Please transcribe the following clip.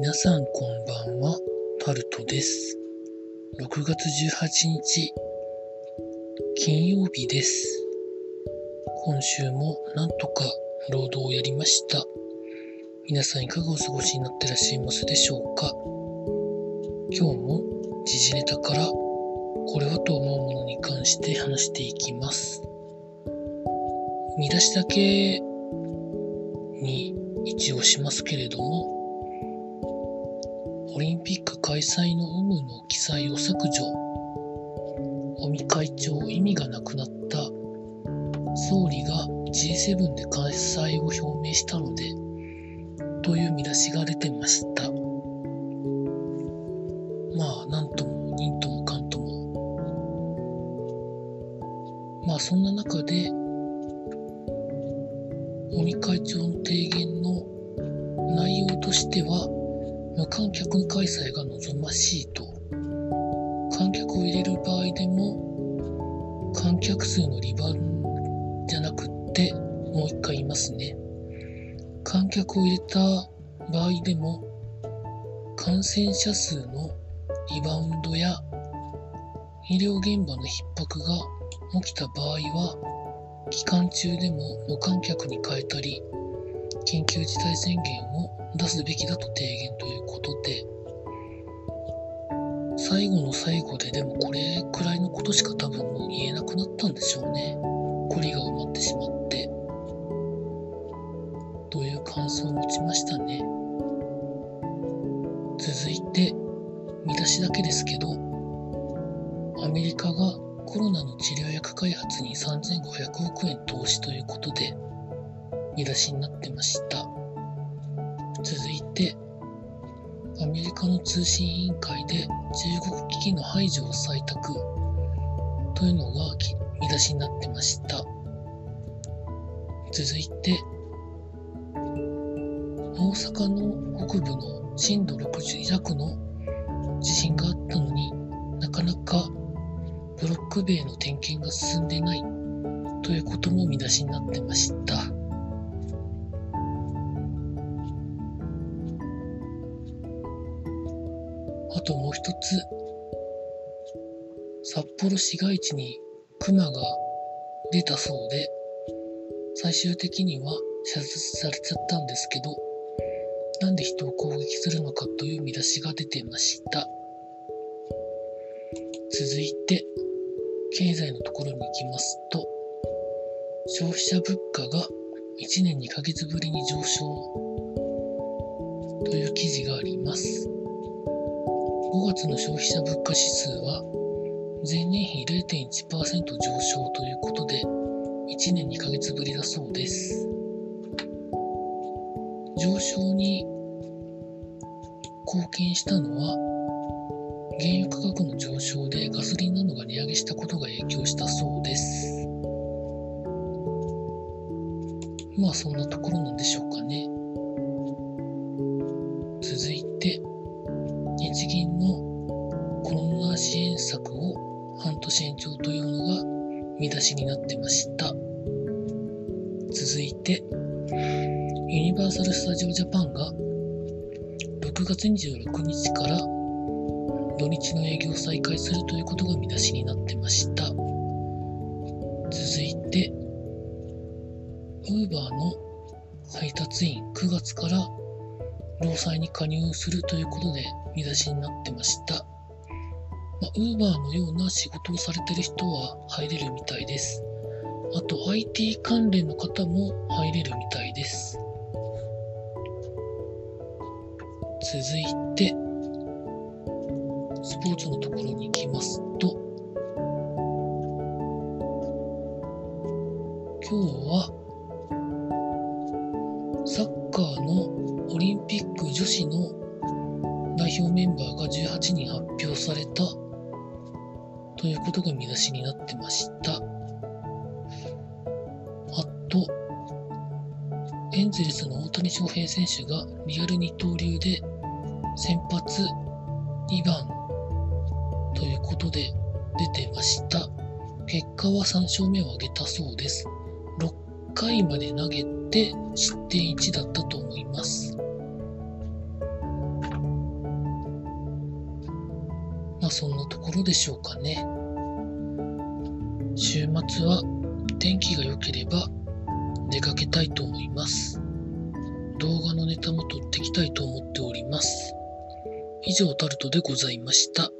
皆さんこんばんは、タルトです。6月18日、金曜日です。今週もなんとか労働をやりました。皆さんいかがお過ごしになってらっしゃいますでしょうか今日も時事ネタからこれはと思うものに関して話していきます。見出しだけに一応しますけれども、オリンピック開催の有無の記載を削除。尾身会長意味がなくなった。総理が G7 で開催を表明したので、という見出しが出てました。まあ、なんとも、忍ともかんとも。まあ、そんな中で、尾身会長の提言の内容としては、無観客開催が望ましいと。観客を入れる場合でも、観客数のリバウンドじゃなくって、もう一回言いますね。観客を入れた場合でも、感染者数のリバウンドや医療現場の逼迫が起きた場合は、期間中でも無観客に変えたり、緊急事態宣言を出すべきだと提言ということで、最後の最後ででもこれくらいのことしか多分もう言えなくなったんでしょうね。こりが埋まってしまって。という感想を持ちましたね。続いて、見出しだけですけど、アメリカがコロナの治療薬開発に3500億円投資ということで、見出しになってました。続いて、アメリカの通信委員会で中国機器の排除を採択というのが見出しになってました。続いて、大阪の北部の震度6弱の地震があったのになかなかブロック塀の点検が進んでないということも見出しになってました。あともう一つ、札幌市街地に熊が出たそうで、最終的には射殺されちゃったんですけど、なんで人を攻撃するのかという見出しが出てました。続いて、経済のところに行きますと、消費者物価が1年2ヶ月ぶりに上昇という記事があります。5月の消費者物価指数は前年比0.1%上昇ということで1年2ヶ月ぶりだそうです。上昇に貢献したのは原油価格の上昇でガソリンなどが値上げしたことが影響したそうです。まあそんなところ日銀のコロナ支援策を半年延長というのが見出しになってました。続いて、ユニバーサル・スタジオ・ジャパンが6月26日から土日の営業を再開するということが見出しになってました。続いて、ウーバーの配達員9月から労災に加入するということで見出しになってました。まあ、ウーバーのような仕事をされてる人は入れるみたいです。あと IT 関連の方も入れるみたいです。続いて、スポーツのところに行きますと、今日はサッカーのオリンピック女子の代表メンバーが18人発表されたということが見出しになってました。あと、エンゼルスの大谷翔平選手がリアル二刀流で先発2番ということで出てました。結果は3勝目を挙げたそうです。6回まで投げて失点1だったと思います。まあそんなところでしょうかね。週末は天気が良ければ出かけたいと思います。動画のネタも撮ってきたいと思っております。以上タルトでございました。